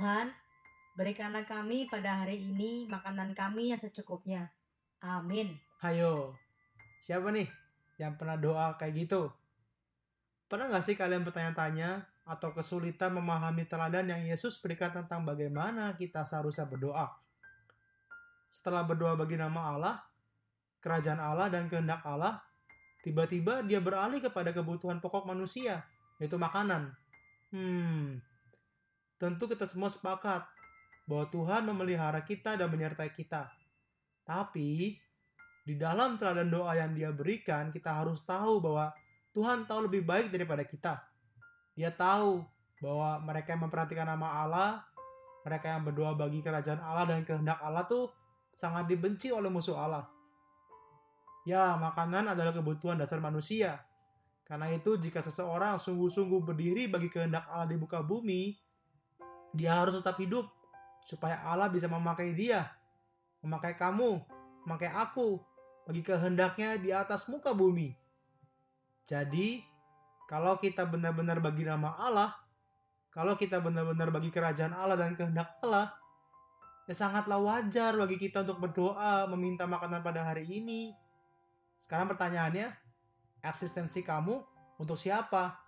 Tuhan, berikanlah kami pada hari ini makanan kami yang secukupnya. Amin. Hayo, siapa nih yang pernah doa kayak gitu? Pernah nggak sih kalian bertanya-tanya atau kesulitan memahami teladan yang Yesus berikan tentang bagaimana kita seharusnya berdoa? Setelah berdoa bagi nama Allah, kerajaan Allah dan kehendak Allah, tiba-tiba dia beralih kepada kebutuhan pokok manusia, yaitu makanan. Hmm, tentu kita semua sepakat bahwa Tuhan memelihara kita dan menyertai kita. Tapi, di dalam teladan doa yang dia berikan, kita harus tahu bahwa Tuhan tahu lebih baik daripada kita. Dia tahu bahwa mereka yang memperhatikan nama Allah, mereka yang berdoa bagi kerajaan Allah dan kehendak Allah tuh sangat dibenci oleh musuh Allah. Ya, makanan adalah kebutuhan dasar manusia. Karena itu, jika seseorang sungguh-sungguh berdiri bagi kehendak Allah di muka bumi, dia harus tetap hidup supaya Allah bisa memakai dia, memakai kamu, memakai aku bagi kehendaknya di atas muka bumi. Jadi, kalau kita benar-benar bagi nama Allah, kalau kita benar-benar bagi kerajaan Allah dan kehendak Allah, ya sangatlah wajar bagi kita untuk berdoa meminta makanan pada hari ini. Sekarang pertanyaannya, eksistensi kamu untuk siapa?